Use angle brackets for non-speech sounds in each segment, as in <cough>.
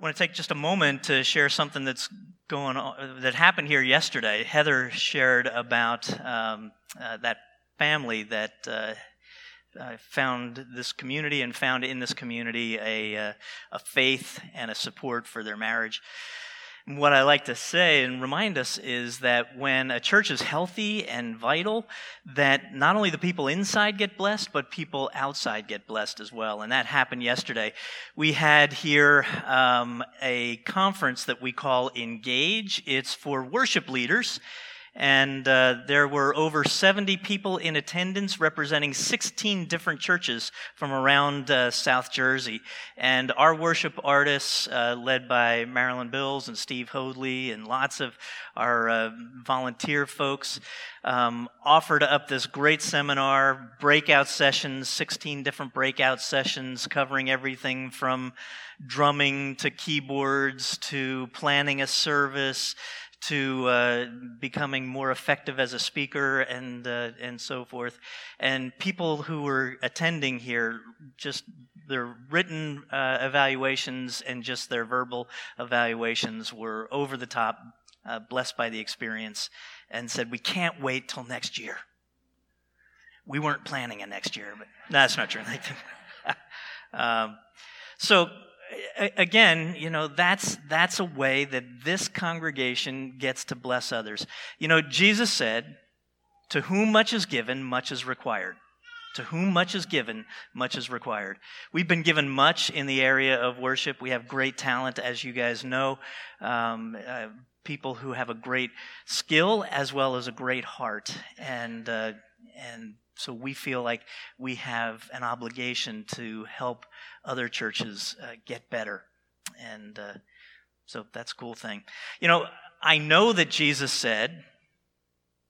I want to take just a moment to share something that's going on that happened here yesterday. Heather shared about um, uh, that family that uh, uh, found this community and found in this community a, uh, a faith and a support for their marriage what I like to say and remind us is that when a church is healthy and vital, that not only the people inside get blessed, but people outside get blessed as well. And that happened yesterday. We had here um, a conference that we call Engage. It's for worship leaders and uh, there were over 70 people in attendance representing 16 different churches from around uh, South Jersey. And our worship artists, uh, led by Marilyn Bills and Steve Hoadley, and lots of our uh, volunteer folks, um, offered up this great seminar, breakout sessions, 16 different breakout sessions covering everything from drumming to keyboards to planning a service to uh, becoming more effective as a speaker and uh, and so forth. And people who were attending here, just their written uh, evaluations and just their verbal evaluations were over the top, uh, blessed by the experience, and said, "We can't wait till next year." We weren't planning a next year, but that's not true. <laughs> um, so again, you know, that's, that's a way that this congregation gets to bless others. You know, Jesus said, To whom much is given, much is required. To whom much is given, much is required. We've been given much in the area of worship. We have great talent, as you guys know. Um, uh, people who have a great skill as well as a great heart. And, uh, and so we feel like we have an obligation to help other churches uh, get better. And uh, so that's a cool thing. You know, I know that Jesus said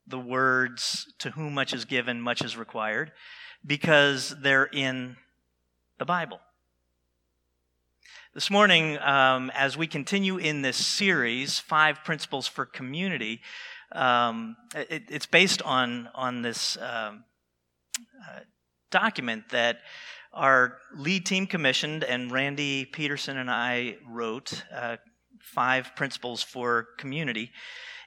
the words, to whom much is given, much is required, because they're in the Bible. This morning, um, as we continue in this series, Five Principles for Community, um, it, it's based on, on this um, uh, document that our lead team commissioned, and Randy Peterson and I wrote uh, five principles for community.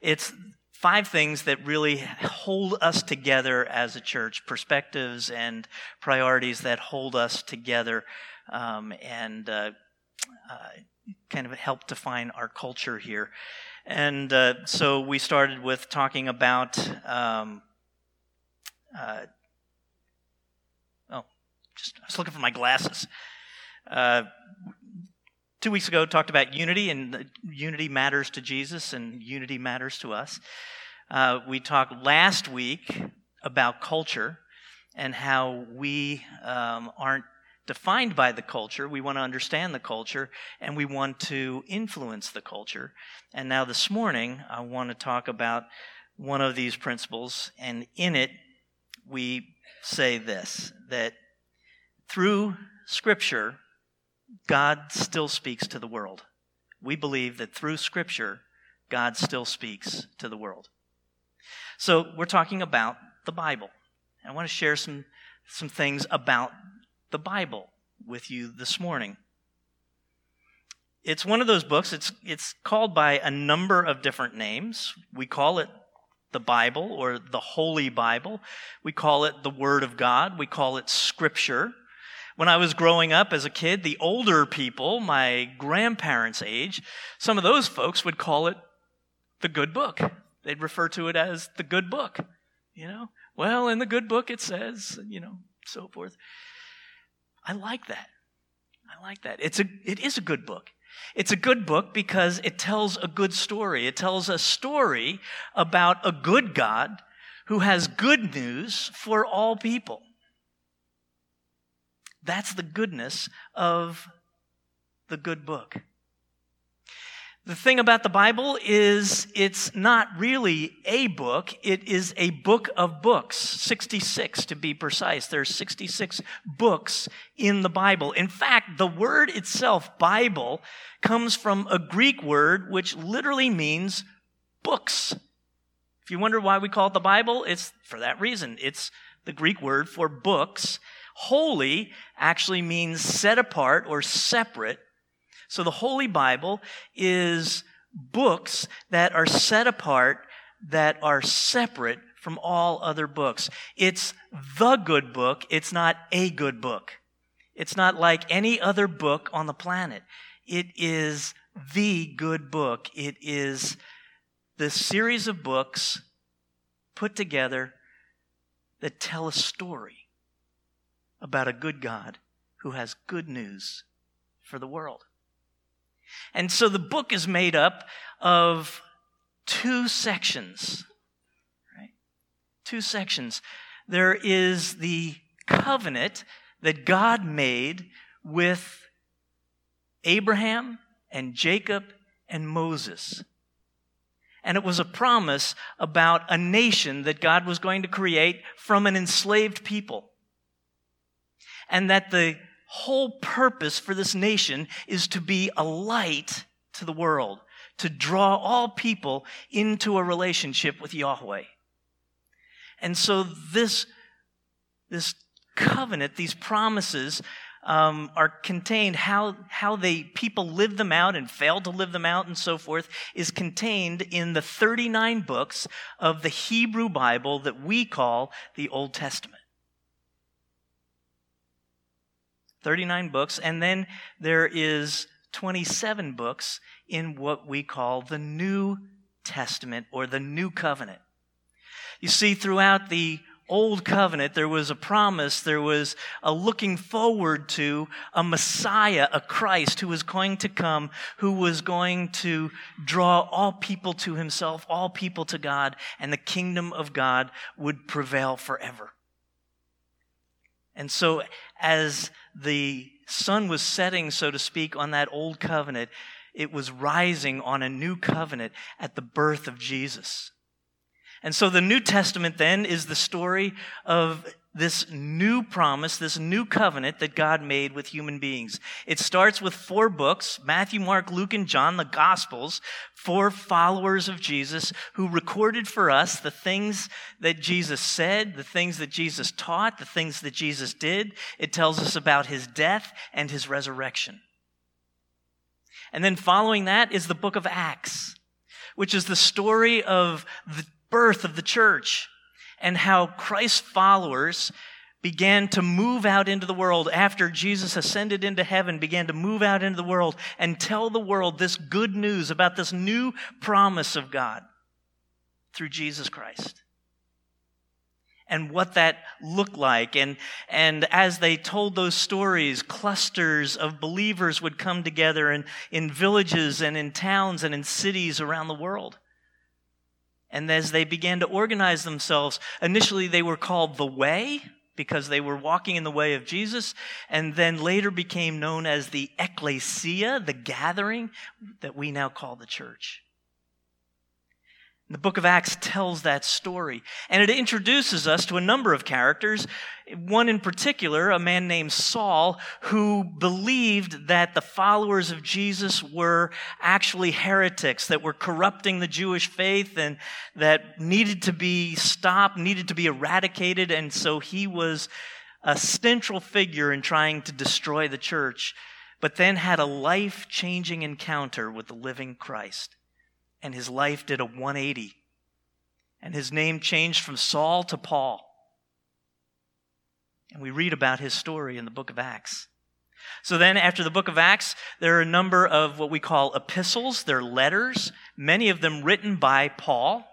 It's five things that really hold us together as a church, perspectives and priorities that hold us together um, and uh, uh, kind of help define our culture here. And uh, so we started with talking about um, uh, just I was looking for my glasses. Uh, two weeks ago, talked about unity, and unity matters to Jesus, and unity matters to us. Uh, we talked last week about culture and how we um, aren't defined by the culture. We want to understand the culture and we want to influence the culture. And now this morning, I want to talk about one of these principles. And in it, we say this that through Scripture, God still speaks to the world. We believe that through Scripture, God still speaks to the world. So we're talking about the Bible. I want to share some, some things about the Bible with you this morning. It's one of those books, it's, it's called by a number of different names. We call it the Bible or the Holy Bible. We call it the Word of God. We call it Scripture. When I was growing up as a kid, the older people, my grandparents' age, some of those folks would call it the good book. They'd refer to it as the good book. You know, well, in the good book it says, you know, so forth. I like that. I like that. It's a, it is a good book. It's a good book because it tells a good story. It tells a story about a good God who has good news for all people. That's the goodness of the good book. The thing about the Bible is it's not really a book, it is a book of books, 66 to be precise. There's 66 books in the Bible. In fact, the word itself, Bible, comes from a Greek word which literally means books. If you wonder why we call it the Bible, it's for that reason. It's the Greek word for books Holy actually means set apart or separate. So the Holy Bible is books that are set apart, that are separate from all other books. It's the good book. It's not a good book. It's not like any other book on the planet. It is the good book. It is the series of books put together that tell a story about a good God who has good news for the world. And so the book is made up of two sections, right? Two sections. There is the covenant that God made with Abraham and Jacob and Moses. And it was a promise about a nation that God was going to create from an enslaved people. And that the whole purpose for this nation is to be a light to the world, to draw all people into a relationship with Yahweh. And so this, this covenant, these promises, um, are contained, how, how they, people live them out and fail to live them out and so forth, is contained in the 39 books of the Hebrew Bible that we call the Old Testament. 39 books, and then there is 27 books in what we call the New Testament or the New Covenant. You see, throughout the Old Covenant, there was a promise, there was a looking forward to a Messiah, a Christ who was going to come, who was going to draw all people to himself, all people to God, and the kingdom of God would prevail forever. And so, as the sun was setting, so to speak, on that old covenant, it was rising on a new covenant at the birth of Jesus. And so the New Testament then is the story of this new promise, this new covenant that God made with human beings. It starts with four books Matthew, Mark, Luke, and John, the Gospels, four followers of Jesus who recorded for us the things that Jesus said, the things that Jesus taught, the things that Jesus did. It tells us about his death and his resurrection. And then following that is the book of Acts, which is the story of the birth of the church and how Christ's followers began to move out into the world after Jesus ascended into heaven, began to move out into the world and tell the world this good news about this new promise of God through Jesus Christ. And what that looked like. And, and as they told those stories, clusters of believers would come together in, in villages and in towns and in cities around the world. And as they began to organize themselves, initially they were called the Way because they were walking in the way of Jesus, and then later became known as the ecclesia, the gathering that we now call the church. The book of Acts tells that story, and it introduces us to a number of characters. One in particular, a man named Saul, who believed that the followers of Jesus were actually heretics, that were corrupting the Jewish faith, and that needed to be stopped, needed to be eradicated, and so he was a central figure in trying to destroy the church, but then had a life changing encounter with the living Christ and his life did a 180. And his name changed from Saul to Paul. And we read about his story in the book of Acts. So then, after the book of Acts, there are a number of what we call epistles. They're letters, many of them written by Paul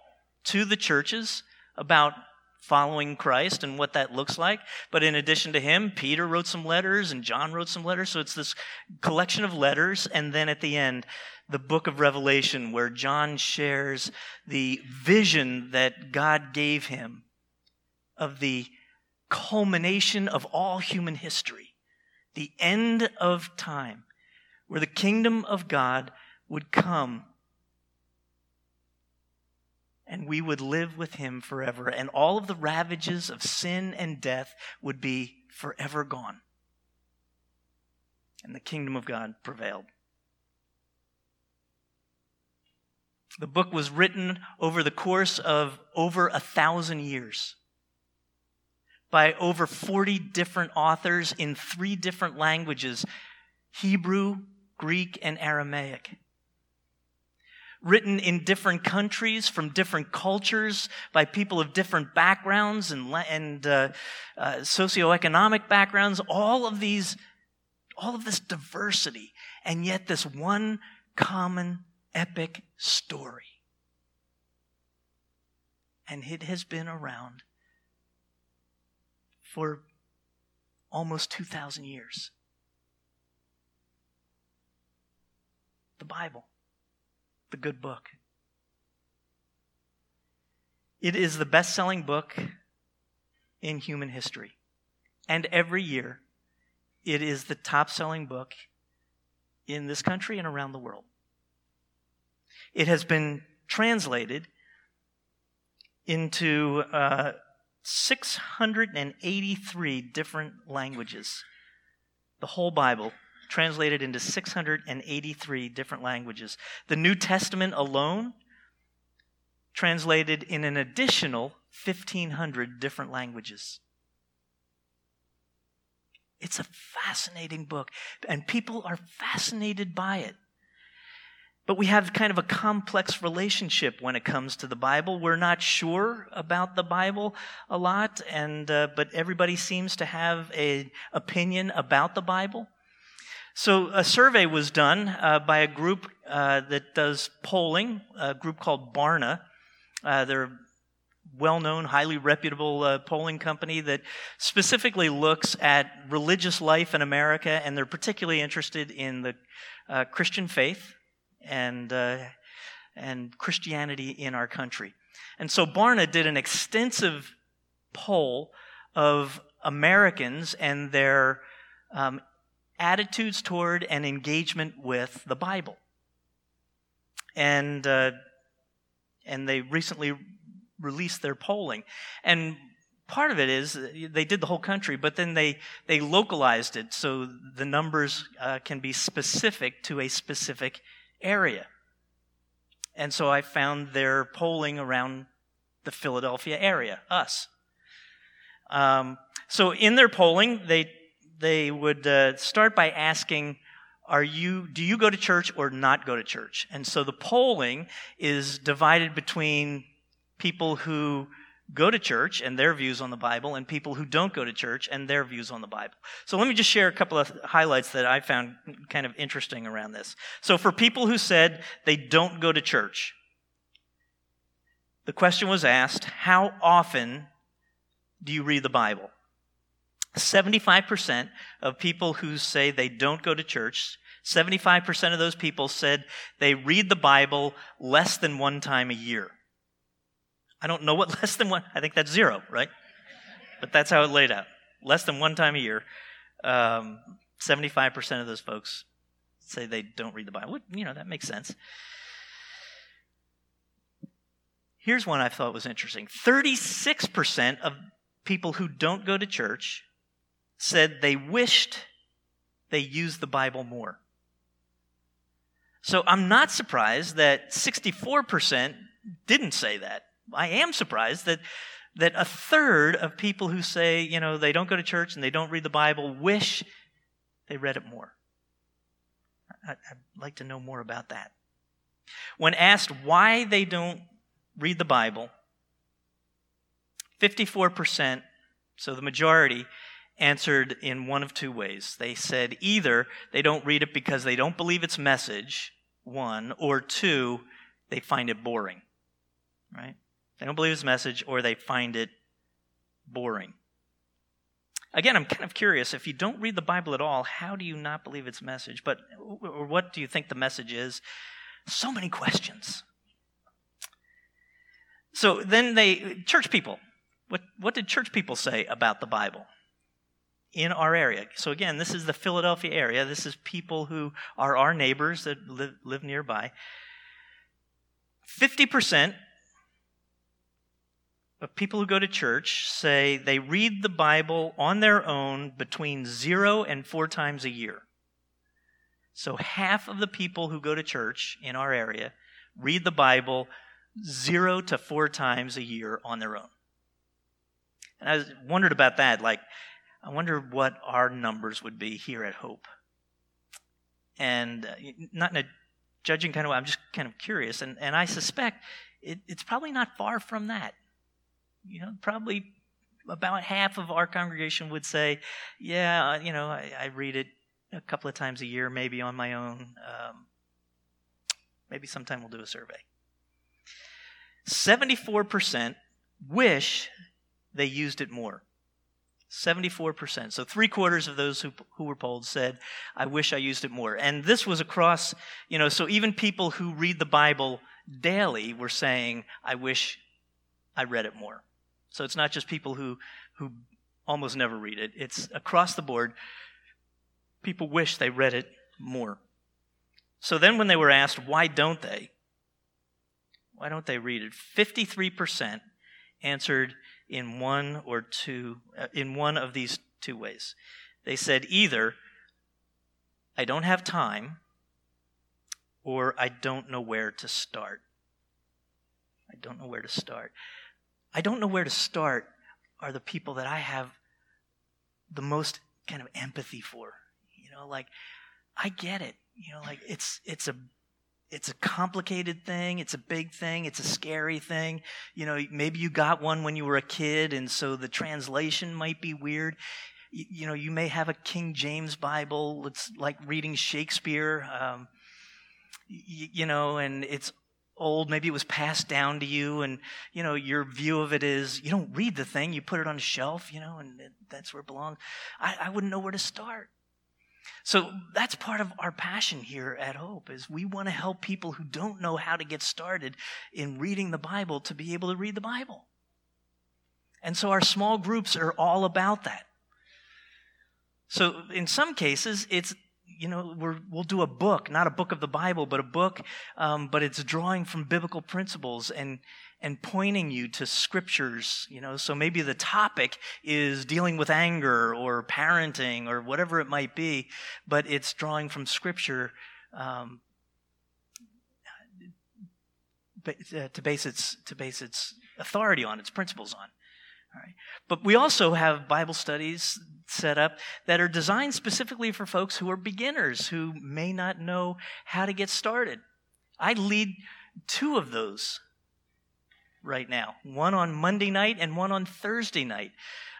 to the churches about following Christ and what that looks like. But in addition to him, Peter wrote some letters and John wrote some letters. So it's this collection of letters. And then at the end, the book of Revelation, where John shares the vision that God gave him of the culmination of all human history, the end of time, where the kingdom of God would come and we would live with him forever, and all of the ravages of sin and death would be forever gone. And the kingdom of God prevailed. The book was written over the course of over a thousand years by over 40 different authors in three different languages Hebrew, Greek, and Aramaic. Written in different countries from different cultures by people of different backgrounds and, and uh, uh, socioeconomic backgrounds, all of these, all of this diversity, and yet this one common epic story. And it has been around for almost 2,000 years. The Bible, the good book. It is the best selling book in human history. And every year, it is the top selling book in this country and around the world. It has been translated into uh, 683 different languages. The whole Bible translated into 683 different languages. The New Testament alone translated in an additional 1,500 different languages. It's a fascinating book, and people are fascinated by it. But we have kind of a complex relationship when it comes to the Bible. We're not sure about the Bible a lot, and uh, but everybody seems to have an opinion about the Bible. So a survey was done uh, by a group uh, that does polling, a group called Barna. Uh, they're a well-known, highly reputable uh, polling company that specifically looks at religious life in America, and they're particularly interested in the uh, Christian faith and, uh, and Christianity in our country. And so Barna did an extensive poll of Americans and their um, attitudes toward and engagement with the Bible. And, uh, and they recently released their polling. And part of it is they did the whole country, but then they, they localized it so the numbers uh, can be specific to a specific area. And so I found their polling around the Philadelphia area, us. Um, so in their polling, they they would uh, start by asking, "Are you? Do you go to church or not go to church?" And so the polling is divided between people who go to church and their views on the Bible, and people who don't go to church and their views on the Bible. So let me just share a couple of highlights that I found kind of interesting around this. So for people who said they don't go to church, the question was asked How often do you read the Bible? 75% of people who say they don't go to church, 75% of those people said they read the Bible less than one time a year. I don't know what <laughs> less than one, I think that's zero, right? But that's how it laid out. Less than one time a year. Um, 75% of those folks say they don't read the Bible. You know, that makes sense. Here's one I thought was interesting 36% of people who don't go to church said they wished they used the Bible more. So I'm not surprised that 64% didn't say that. I am surprised that that a third of people who say, you know, they don't go to church and they don't read the Bible wish they read it more. I'd like to know more about that. When asked why they don't read the Bible, 54%, so the majority, answered in one of two ways. They said either they don't read it because they don't believe its message, one, or two, they find it boring. Right? They don't believe its message or they find it boring. Again, I'm kind of curious if you don't read the Bible at all, how do you not believe its message? But or what do you think the message is? So many questions. So then they church people. What what did church people say about the Bible? In our area. So, again, this is the Philadelphia area. This is people who are our neighbors that live, live nearby. 50% of people who go to church say they read the Bible on their own between zero and four times a year. So half of the people who go to church in our area read the Bible zero to four times a year on their own. And I wondered about that. Like, I wonder what our numbers would be here at Hope. And uh, not in a judging kind of way, I'm just kind of curious. And, and I suspect it, it's probably not far from that. You know, probably about half of our congregation would say, yeah, you know, I, I read it a couple of times a year, maybe on my own. Um, maybe sometime we'll do a survey. 74% wish they used it more. 74%. So three quarters of those who, who were polled said, I wish I used it more. And this was across, you know, so even people who read the Bible daily were saying, I wish I read it more. So it's not just people who, who almost never read it, it's across the board. People wish they read it more. So then when they were asked, why don't they? Why don't they read it? 53% answered in one or two, uh, in one of these two ways. They said either, I don't have time, or I don't know where to start. I don't know where to start. I don't know where to start are the people that I have the most kind of empathy for. You know, like I get it. You know, like it's it's a it's a complicated thing. It's a big thing. It's a scary thing. You know, maybe you got one when you were a kid, and so the translation might be weird. You, you know, you may have a King James Bible. It's like reading Shakespeare. Um, you, you know, and it's old. Maybe it was passed down to you, and you know your view of it is you don't read the thing. You put it on a shelf, you know, and that's where it belongs. I, I wouldn't know where to start. So that's part of our passion here at Hope is we want to help people who don't know how to get started in reading the Bible to be able to read the Bible. And so our small groups are all about that. So in some cases, it's you know, we will do a book, not a book of the Bible, but a book, um, but it's drawing from biblical principles and and pointing you to scriptures. You know, so maybe the topic is dealing with anger or parenting or whatever it might be, but it's drawing from scripture. Um, uh, to base its to base its authority on its principles on. But we also have Bible studies set up that are designed specifically for folks who are beginners, who may not know how to get started. I lead two of those right now one on Monday night and one on Thursday night.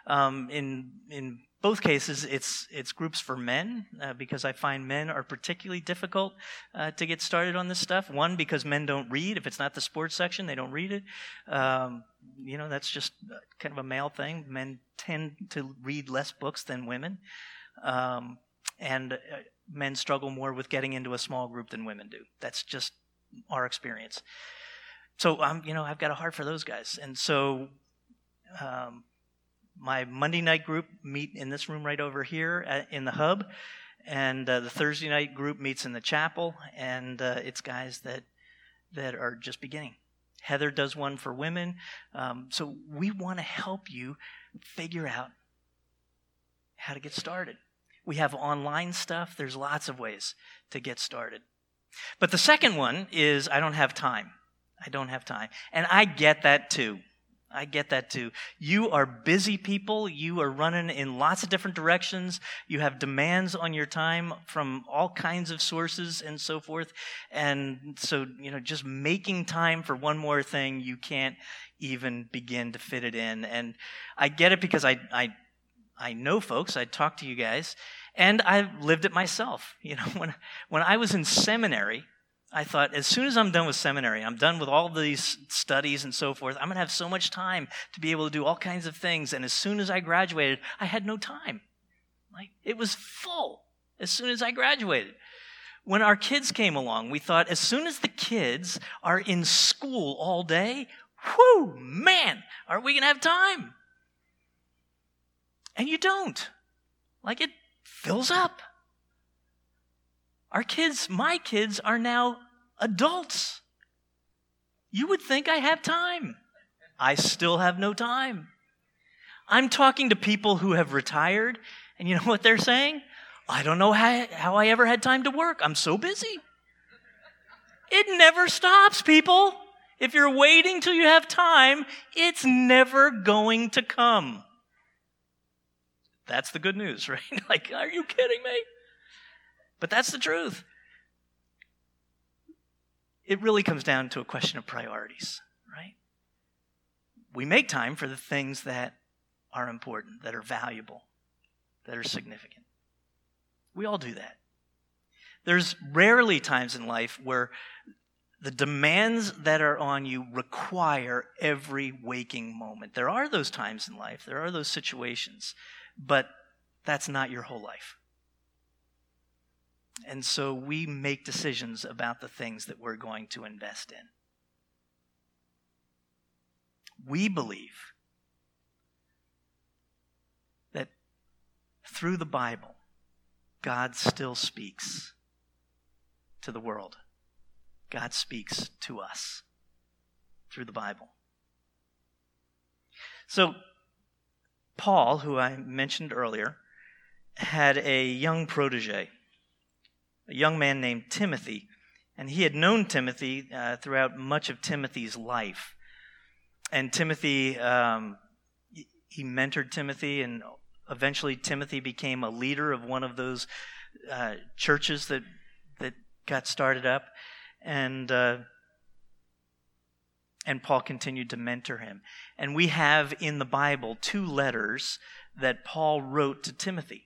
Um, in, in both cases, it's, it's groups for men uh, because I find men are particularly difficult uh, to get started on this stuff. One, because men don't read. If it's not the sports section, they don't read it. Um, you know, that's just kind of a male thing. Men tend to read less books than women. Um, and uh, men struggle more with getting into a small group than women do. That's just our experience. So, um, you know, I've got a heart for those guys. And so, um, my Monday night group meet in this room right over here at, in the hub, and uh, the Thursday night group meets in the chapel, and uh, it's guys that that are just beginning. Heather does one for women. Um, so we want to help you figure out how to get started. We have online stuff, there's lots of ways to get started. But the second one is I don't have time. I don't have time. And I get that too. I get that too. You are busy people. You are running in lots of different directions. You have demands on your time from all kinds of sources and so forth. And so, you know, just making time for one more thing, you can't even begin to fit it in. And I get it because I, I, I know folks, I talk to you guys, and I've lived it myself. <laughs> You know, when, when I was in seminary, I thought, as soon as I'm done with seminary, I'm done with all these studies and so forth, I'm going to have so much time to be able to do all kinds of things. And as soon as I graduated, I had no time. Like, it was full as soon as I graduated. When our kids came along, we thought, as soon as the kids are in school all day, whoo, man, are we going to have time? And you don't. Like, it fills up. Our kids, my kids, are now adults. You would think I have time. I still have no time. I'm talking to people who have retired, and you know what they're saying? I don't know how, how I ever had time to work. I'm so busy. It never stops, people. If you're waiting till you have time, it's never going to come. That's the good news, <laughs> right? like, are you kidding me? But that's the truth. It really comes down to a question of priorities, right? We make time for the things that are important, that are valuable, that are significant. We all do that. There's rarely times in life where the demands that are on you require every waking moment. There are those times in life, there are those situations, but that's not your whole life. And so we make decisions about the things that we're going to invest in. We believe that through the Bible, God still speaks to the world. God speaks to us through the Bible. So, Paul, who I mentioned earlier, had a young protege, a young man named Timothy, and he had known Timothy uh, throughout much of Timothy's life. And Timothy, um, he mentored Timothy, and eventually Timothy became a leader of one of those uh, churches that that got started up and uh, and Paul continued to mentor him. And we have in the Bible two letters that Paul wrote to Timothy.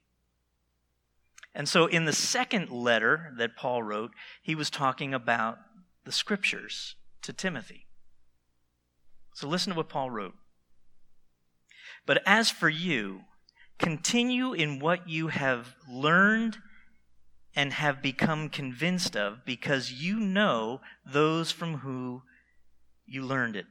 And so in the second letter that Paul wrote, he was talking about the scriptures to Timothy. So listen to what Paul wrote. But as for you, continue in what you have learned and have become convinced of because you know those from whom you learned it.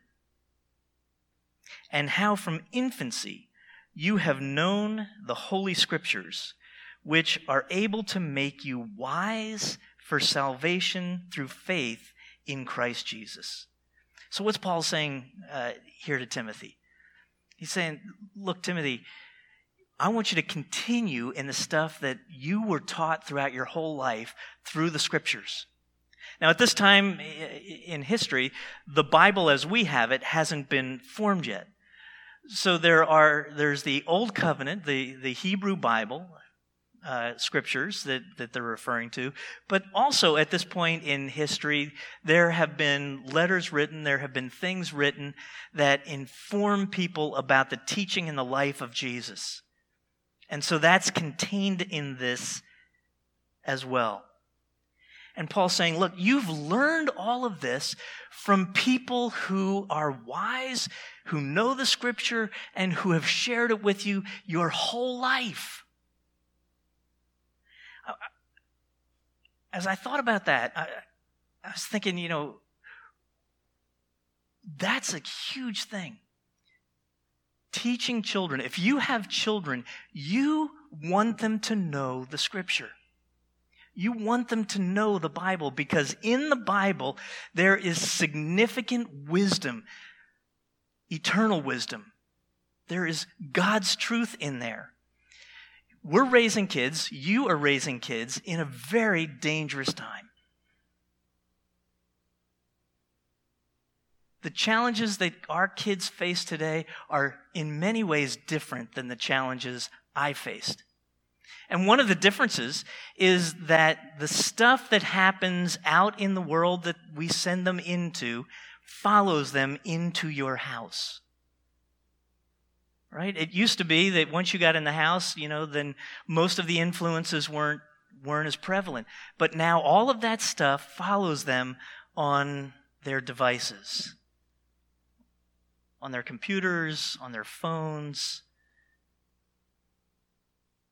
And how from infancy you have known the Holy Scriptures, which are able to make you wise for salvation through faith in Christ Jesus. So, what's Paul saying uh, here to Timothy? He's saying, Look, Timothy, I want you to continue in the stuff that you were taught throughout your whole life through the scriptures. Now, at this time in history, the Bible as we have it hasn't been formed yet. So there are there's the Old Covenant, the, the Hebrew Bible, uh, scriptures that, that they're referring to. But also at this point in history, there have been letters written, there have been things written that inform people about the teaching and the life of Jesus. And so that's contained in this as well. And Paul's saying, look, you've learned all of this from people who are wise, who know the scripture, and who have shared it with you your whole life. As I thought about that, I, I was thinking, you know, that's a huge thing teaching children, if you have children, you want them to know the scripture. You want them to know the Bible because in the Bible there is significant wisdom, eternal wisdom. There is God's truth in there. We're raising kids, you are raising kids in a very dangerous time. the challenges that our kids face today are in many ways different than the challenges I faced. And one of the differences is that the stuff that happens out in the world that we send them into follows them into your house. Right? It used to be that once you got in the house, you know, then most of the influences weren't weren't as prevalent. But now all of that stuff follows them on their devices on their computers, on their phones.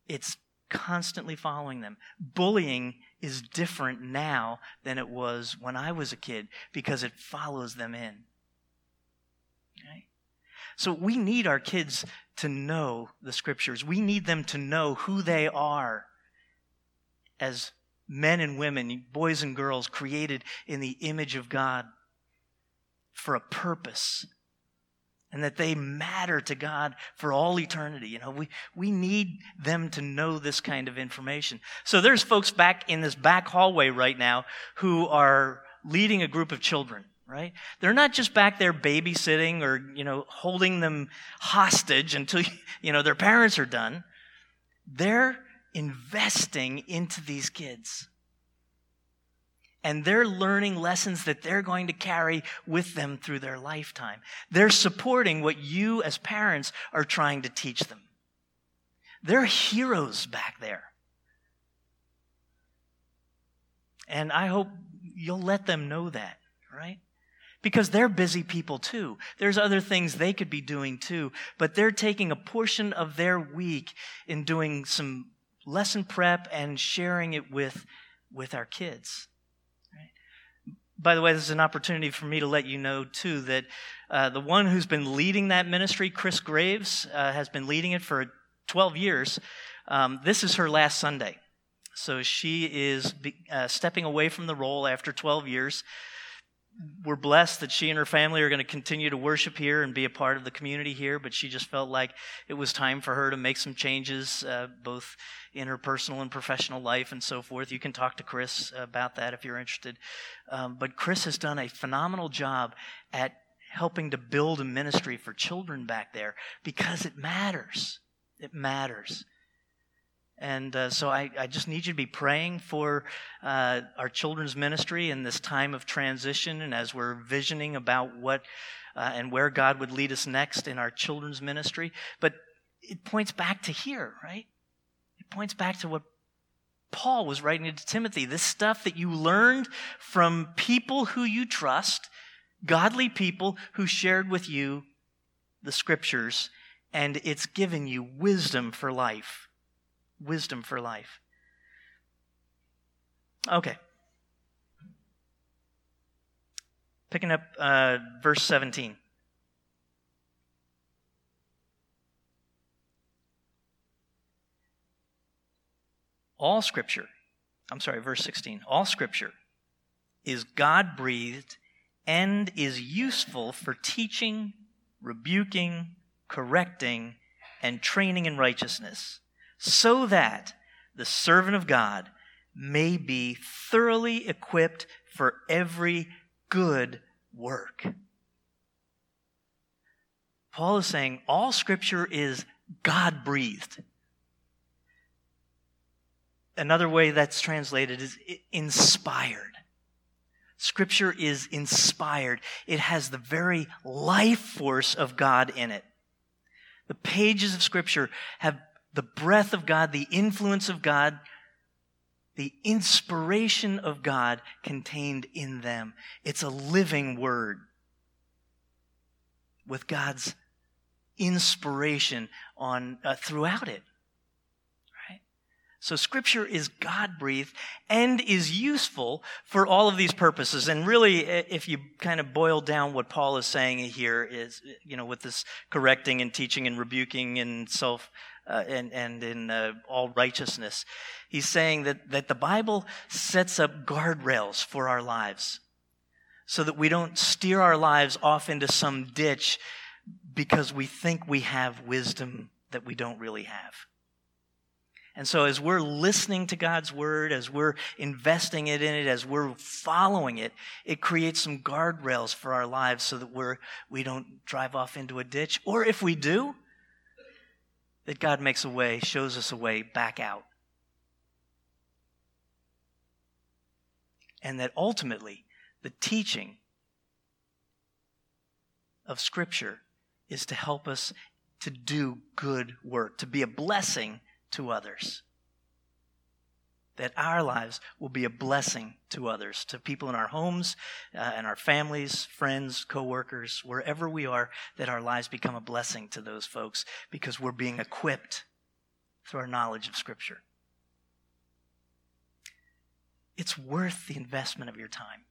It's constantly following them. Bullying is different now than it was when I was a kid because it follows them in. So we need our kids to know the scriptures. We need them to know who they are as men and women, boys and girls created in the image of God for a purpose and that they matter to God for all eternity. You know, we, we need them to know this kind of information. So there's folks back in this back hallway right now who are leading a group of children, right? They're not just back there babysitting or, you know, holding them hostage until, <laughs> you know, their parents are done. They're investing into these kids. And they're learning lessons that they're going to carry with them through their lifetime. They're supporting what you, as parents, are trying to teach them. They're heroes back there. And I hope you'll let them know that, right? Because they're busy people too. There's other things they could be doing too, but they're taking a portion of their week in doing some lesson prep and sharing it with, with our kids. By the way, this is an opportunity for me to let you know too that uh, the one who's been leading that ministry, Chris Graves, uh, has been leading it for 12 years. Um, this is her last Sunday. So she is uh, stepping away from the role after 12 years. We're blessed that she and her family are going to continue to worship here and be a part of the community here, but she just felt like it was time for her to make some changes, uh, both in her personal and professional life and so forth. You can talk to Chris about that if you're interested. Um, but Chris has done a phenomenal job at helping to build a ministry for children back there because it matters. It matters. And uh, so I, I, just need you to be praying for uh, our children's ministry in this time of transition and as we're visioning about what uh, and where God would lead us next in our children's ministry. But it points back to here, right? It points back to what Paul was writing to Timothy. This stuff that you learned from people who you trust, godly people who shared with you the scriptures, and it's given you wisdom for life wisdom for life. Okay. Picking up uh, verse 17. All scripture, I'm sorry, verse 16. All scripture is God breathed and is useful for teaching, rebuking, correcting, and training in righteousness so that the servant of God may be thoroughly equipped for every good work. Paul is saying all scripture is God breathed. Another way that's translated is inspired. Scripture is inspired. It has the very life force of God in it. The pages of Scripture have the breath of God, the influence of God, the inspiration of God contained in them. It's a living word with God's inspiration on uh, throughout it. Right? So scripture is God breathed and is useful for all of these purposes. And really, if you kind of boil down what Paul is saying here is, you know, with this correcting and teaching and rebuking and self uh, and, and in uh, all righteousness. He's saying that, that the Bible sets up guardrails for our lives so that we don't steer our lives off into some ditch because we think we have wisdom that we don't really have. And so, as we're listening to God's word, as we're investing it in it, as we're following it, it creates some guardrails for our lives so that we're, we don't drive off into a ditch. Or if we do, that God makes a way, shows us a way back out. And that ultimately, the teaching of Scripture is to help us to do good work, to be a blessing to others that our lives will be a blessing to others, to people in our homes uh, and our families, friends, coworkers, wherever we are, that our lives become a blessing to those folks because we're being equipped through our knowledge of Scripture. It's worth the investment of your time.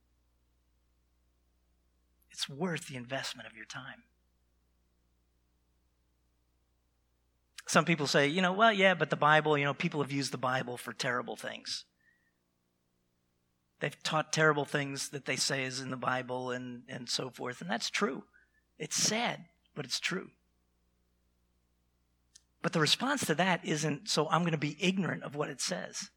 It's worth the investment of your time. Some people say, you know, well, yeah, but the Bible, you know, people have used the Bible for terrible things. They've taught terrible things that they say is in the Bible and, and so forth. And that's true. It's sad, but it's true. But the response to that isn't, so I'm going to be ignorant of what it says.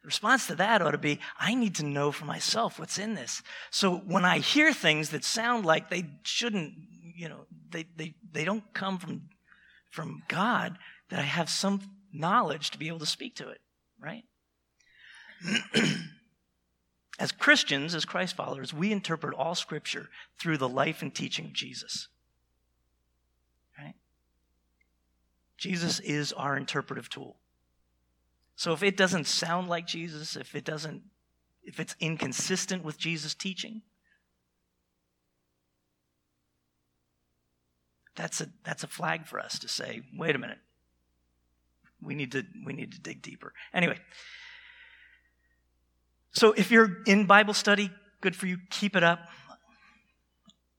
The response to that ought to be, I need to know for myself what's in this. So when I hear things that sound like they shouldn't, you know, they, they, they don't come from from God that I have some knowledge to be able to speak to it, right? <clears throat> as Christians, as Christ followers, we interpret all Scripture through the life and teaching of Jesus. Right? Jesus is our interpretive tool. So if it doesn't sound like Jesus, if it doesn't, if it's inconsistent with Jesus' teaching, that's a that's a flag for us to say, wait a minute. We need to we need to dig deeper. Anyway, so if you're in Bible study, good for you. Keep it up.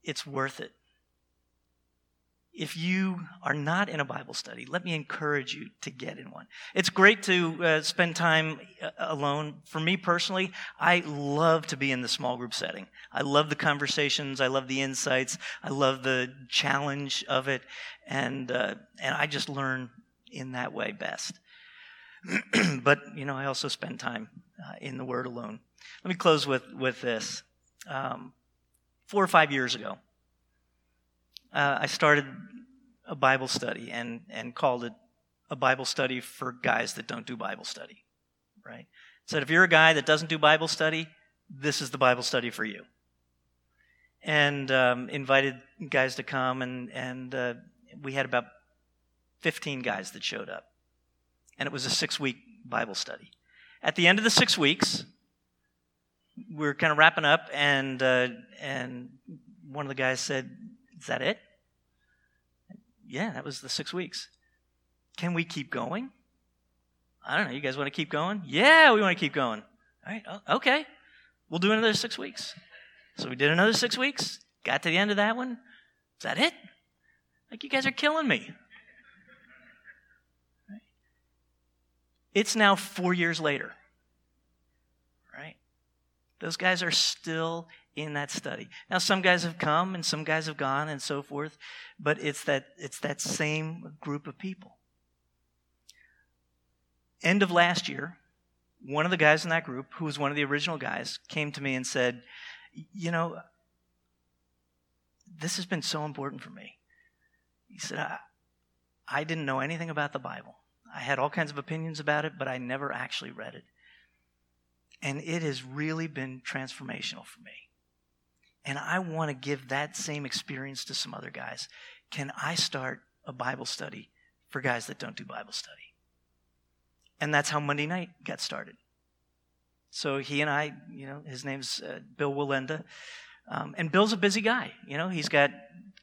It's worth it. If you are not in a Bible study, let me encourage you to get in one. It's great to uh, spend time uh, alone. For me personally, I love to be in the small group setting. I love the conversations. I love the insights. I love the challenge of it, and uh, and I just learn in that way best. <clears throat> but you know, I also spend time uh, in the Word alone. Let me close with with this. Um, four or five years ago, uh, I started a Bible study and and called it a Bible study for guys that don't do Bible study. Right? Said if you're a guy that doesn't do Bible study, this is the Bible study for you. And um, invited guys to come, and and uh, we had about 15 guys that showed up and it was a six week Bible study. At the end of the six weeks, we are kind of wrapping up, and uh, and one of the guys said, "Is that it?" Yeah, that was the six weeks. Can we keep going? I don't know. You guys want to keep going? Yeah, we want to keep going. All right, oh, okay. We'll do another six weeks. So we did another six weeks. Got to the end of that one. Is that it? Like you guys are killing me. It's now four years later, right? Those guys are still in that study. Now, some guys have come and some guys have gone and so forth, but it's that, it's that same group of people. End of last year, one of the guys in that group, who was one of the original guys, came to me and said, You know, this has been so important for me. He said, I, I didn't know anything about the Bible. I had all kinds of opinions about it, but I never actually read it. And it has really been transformational for me. And I want to give that same experience to some other guys. Can I start a Bible study for guys that don't do Bible study? And that's how Monday night got started. So he and I, you know, his name's uh, Bill Willenda. Um, and Bill's a busy guy. You know, he's got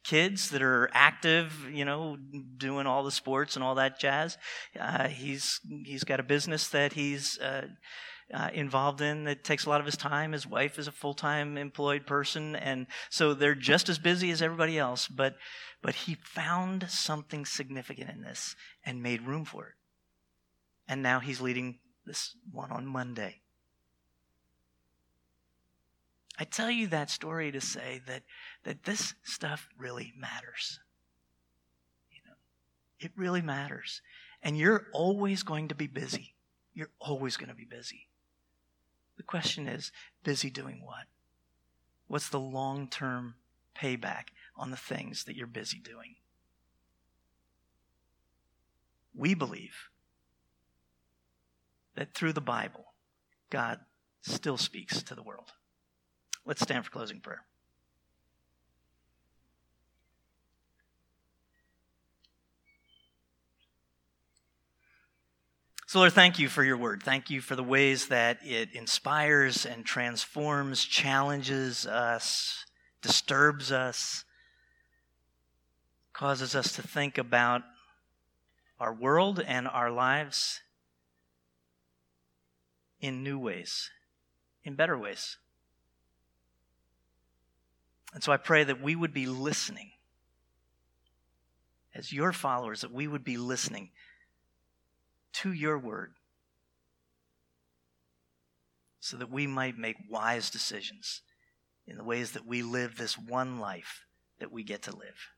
kids that are active, you know, doing all the sports and all that jazz. Uh, he's he's got a business that he's uh, uh, involved in that takes a lot of his time. His wife is a full time employed person, and so they're just as busy as everybody else. But but he found something significant in this and made room for it. And now he's leading this one on Monday. I tell you that story to say that, that this stuff really matters. You know, it really matters. And you're always going to be busy. You're always going to be busy. The question is busy doing what? What's the long term payback on the things that you're busy doing? We believe that through the Bible, God still speaks to the world. Let's stand for closing prayer. So, Lord, thank you for your word. Thank you for the ways that it inspires and transforms, challenges us, disturbs us, causes us to think about our world and our lives in new ways, in better ways. And so I pray that we would be listening as your followers, that we would be listening to your word so that we might make wise decisions in the ways that we live this one life that we get to live.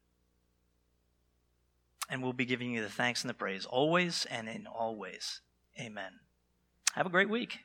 And we'll be giving you the thanks and the praise always and in all ways. Amen. Have a great week.